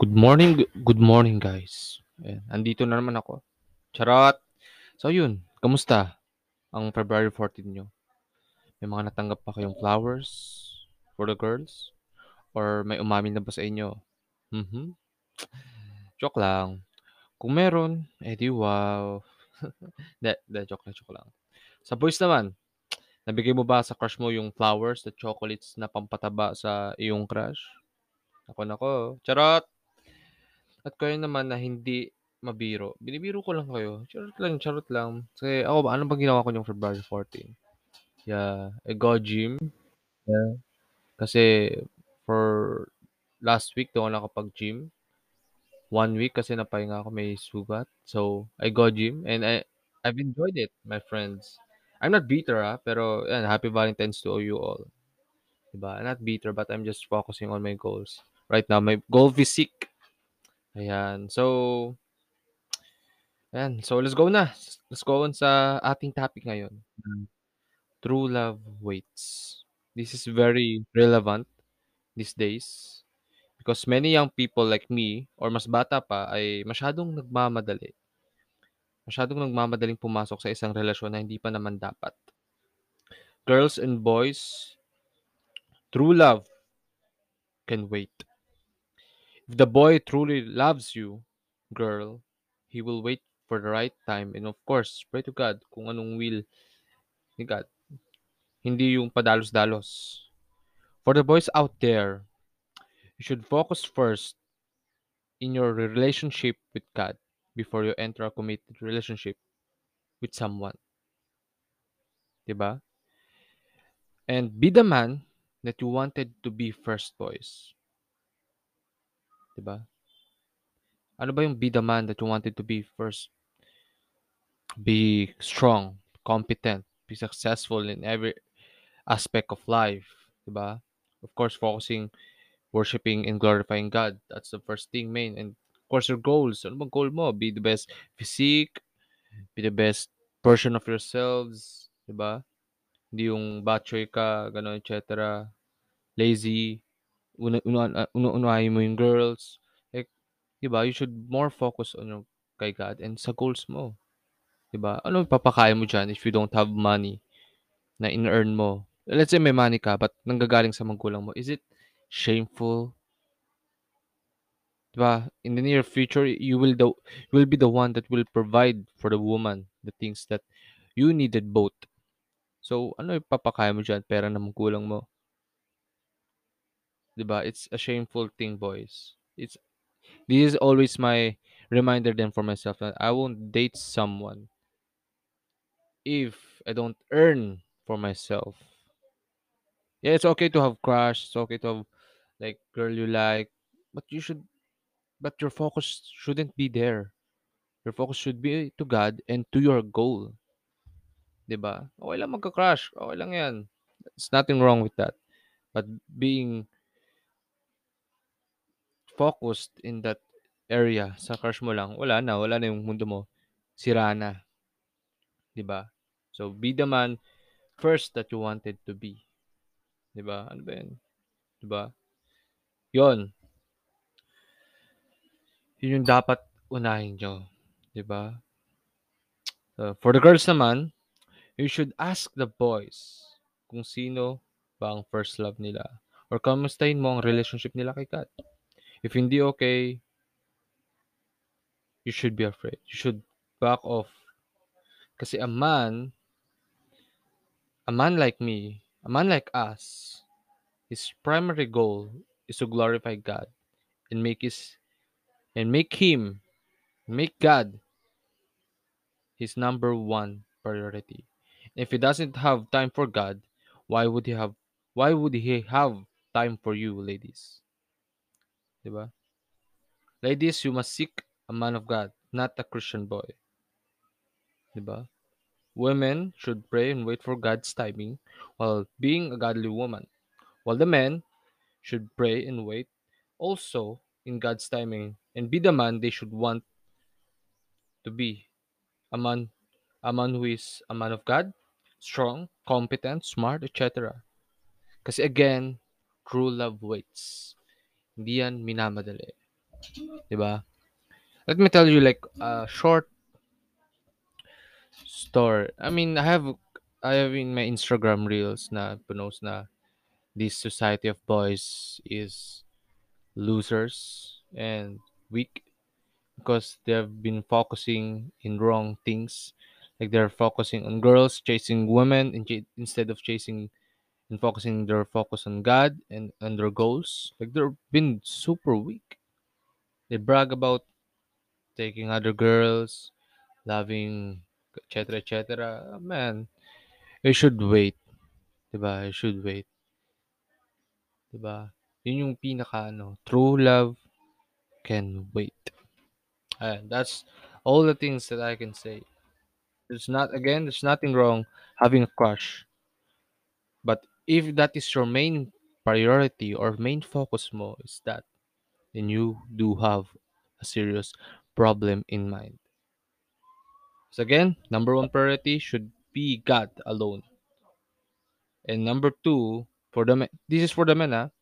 Good morning, good morning guys. Ayan, andito na naman ako. Charot! So yun, kamusta ang February 14 nyo? May mga natanggap pa kayong flowers for the girls? Or may umamin na ba sa inyo? Mhm. Joke lang. Kung meron, edi wow. De, de, joke lang, joke lang. Sa boys naman, nabigay mo ba sa crush mo yung flowers, the chocolates na pampataba sa iyong crush? Ako nako, charot! At kayo naman na hindi mabiro, binibiro ko lang kayo. Charot lang, charot lang. Kasi ako, ba- ano bang ginawa ko yung February 14? Yeah, I go gym. Yeah. Kasi for last week, doon ako nakapag-gym. One week kasi napahinga ako, may sugat. So, I go gym and I, I've enjoyed it, my friends. I'm not bitter, ah, pero yan, happy Valentine's to you all. Diba? I'm not bitter, but I'm just focusing on my goals. Right now, my goal physique. Ayan. So, Ayan, so let's go na. Let's go on sa ating topic ngayon. Mm. True love waits. This is very relevant these days because many young people like me or mas bata pa ay masyadong nagmamadali. Masyadong nagmamadaling pumasok sa isang relasyon na hindi pa naman dapat. Girls and boys, true love can wait. If the boy truly loves you, girl, he will wait for the right time and of course, pray to God kung anong will ni God. Hindi yung padalos-dalos. For the boys out there, you should focus first in your relationship with God before you enter a committed relationship with someone. Diba? And be the man that you wanted to be first, boys. Diba? Ano ba yung be the man that you wanted to be first? Be strong, competent, be successful in every aspect of life. Diba? Of course, focusing, worshiping, and glorifying God. That's the first thing, main. And of course, your goals. Ano bang goal mo? Be the best physique, be the best version of yourselves. Diba? Hindi yung batchoy ka, gano'n, etc. Lazy. Una, una, una, unahin mo yung girls. Like, diba? You should more focus on your kay God and sa goals mo. Diba? Ano papakain mo dyan if you don't have money na in-earn mo? Let's say may money ka, but nanggagaling sa magulang mo. Is it shameful? Diba? In the near future, you will the you will be the one that will provide for the woman the things that you needed both. So, ano ipapakain mo dyan? Pera ng magulang mo. Diba? It's a shameful thing, boys. It's this is always my reminder then for myself that I won't date someone if I don't earn for myself. Yeah, it's okay to have crush. It's okay to have like girl you like, but you should, but your focus shouldn't be there. Your focus should be to God and to your goal. 'Di ba? Okay lang magka-crush. Okay lang 'yan. There's nothing wrong with that. But being focused in that area sa crush mo lang, wala na, wala na yung mundo mo. Sira na. 'Di ba? So be the man first that you wanted to be. 'Di ba? Ano ba 'yan? 'Di ba? 'Yon. Yun yung dapat unahin nyo. 'Di ba? So, for the girls naman, you should ask the boys kung sino ba ang first love nila. Or kamustahin mo ang relationship nila kay God. If hindi okay, you should be afraid. You should back off. Kasi a man, a man like me, a man like us, his primary goal is to glorify God and make his and make him make God his number one priority. If he doesn't have time for God, why would he have why would he have time for you, ladies? Diba? Ladies, you must seek a man of God, not a Christian boy. Diba? Women should pray and wait for God's timing while being a godly woman, while the men should pray and wait also in God's timing and be the man they should want to be. A man, a man who is a man of God, strong, competent, smart, etc. Kasi again, true love waits. Hindi minamadali. Diba? Let me tell you like a short story. I mean, I have I have in my Instagram reels na pinost na this society of boys is losers and weak because they've been focusing in wrong things. Like they're focusing on girls, chasing women instead of chasing and focusing their focus on God and, and their goals. Like they've been super weak. They brag about taking other girls, loving, etc. etc. Man, you should wait. Diba? You should wait. Diba? Yun yung pinaka ano, true love can wait. And that's all the things that I can say. There's not again, there's nothing wrong having a crush. If that is your main priority or main focus mo is that, then you do have a serious problem in mind. So again, number one priority should be God alone. And number two, for the men, this is for the men, ah,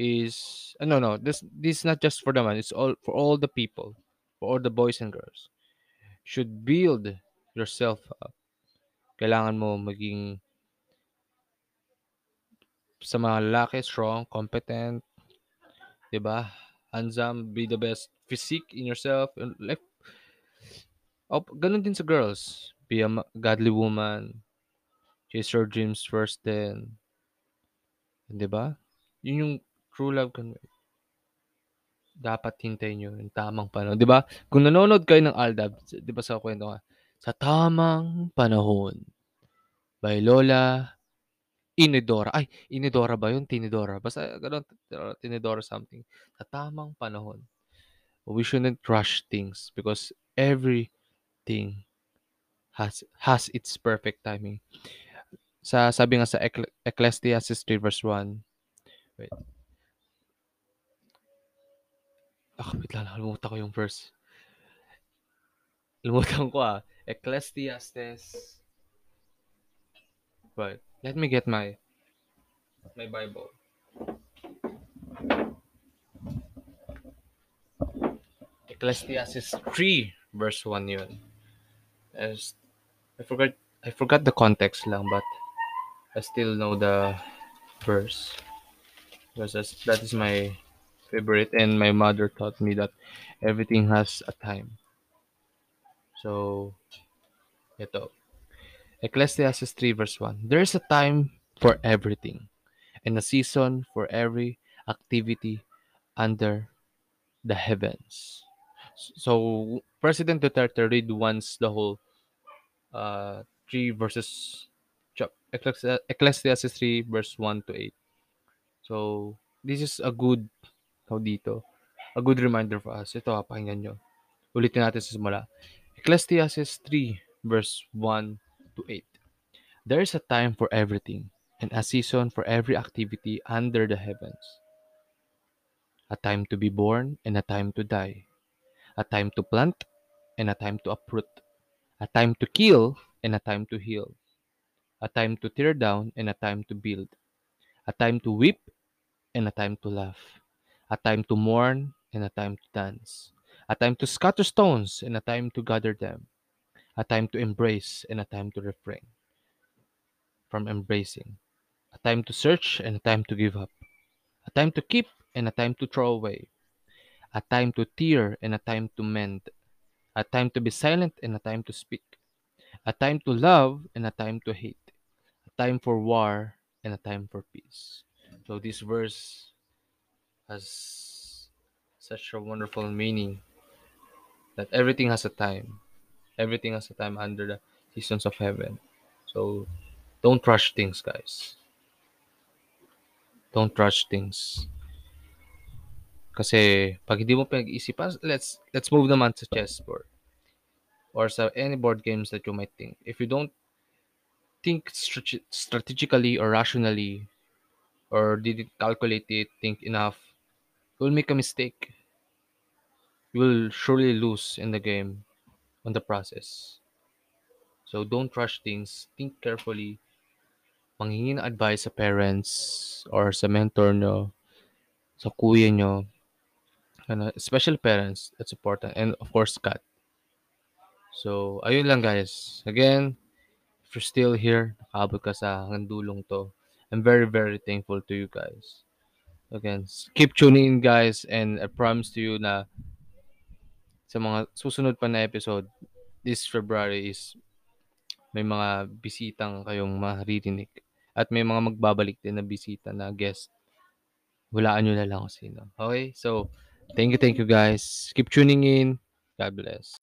is uh, no no this this is not just for the men. It's all for all the people, for all the boys and girls. Should build yourself up. Kailangan mo maging sa mga lalaki, strong, competent, 'di ba? Handsome, be the best physique in yourself. and Like, oh, ganun din sa girls. Be a godly woman. Chase your dreams first then. 'Di ba? Yun yung true love can. Dapat hintayin nyo yung tamang panahon. 'Di ba? Kung nanonood kayo ng Aldab, 'di ba sa kwento nga, sa tamang panahon by Lola Inidora. Ay, Inidora ba yun? Tinidora. Basta ganun, Tinidora something. Sa tamang panahon. We shouldn't rush things because everything has has its perfect timing. Sa sabi nga sa Eccl- Ecclesiastes 3 verse 1. Wait. Ah, wait lang, nakalimutan ko yung verse. Limutan ko ah. Ecclesiastes. Right. Let me get my my Bible. Ecclesiastes 3 verse 1 yun. As, I forgot I forgot the context lang but I still know the verse because that's, my favorite and my mother taught me that everything has a time. So ito. Ecclesiastes 3 verse 1. There is a time for everything and a season for every activity under the heavens. So President Duterte read once the whole uh, 3 verses Ecclesiastes 3 verse 1 to 8. So this is a good tawag dito, a good reminder for us. Ito, ha, pakinggan nyo. Ulitin natin sa simula. Ecclesiastes 3 verse 1 to 8. There is a time for everything and a season for every activity under the heavens. A time to be born and a time to die. A time to plant and a time to uproot. A time to kill and a time to heal. A time to tear down and a time to build. A time to weep and a time to laugh. A time to mourn and a time to dance. A time to scatter stones and a time to gather them. A time to embrace and a time to refrain from embracing. A time to search and a time to give up. A time to keep and a time to throw away. A time to tear and a time to mend. A time to be silent and a time to speak. A time to love and a time to hate. A time for war and a time for peace. So this verse has such a wonderful meaning that everything has a time. Everything has a time under the seasons of heaven. So don't rush things, guys. Don't rush things. Kasi pag hindi mo pinag-isipan, let's let's move naman sa chessboard or sa any board games that you might think. If you don't think strate- strategically or rationally or didn't calculate it, think enough, you will make a mistake. You will surely lose in the game on the process. So don't rush things. Think carefully. Manghingi ng advice sa parents or sa mentor nyo, sa kuya nyo. Ano, special parents, that's important. And of course, cat. So, ayun lang guys. Again, if you're still here, nakaabot ka sa hanggang dulong to, I'm very, very thankful to you guys. Again, keep tuning in guys and I promise to you na sa mga susunod pa na episode, this February is may mga bisitang kayong maririnig at may mga magbabalik din na bisita na guest. Hulaan nyo na lang kung sino. Okay? So, thank you, thank you guys. Keep tuning in. God bless.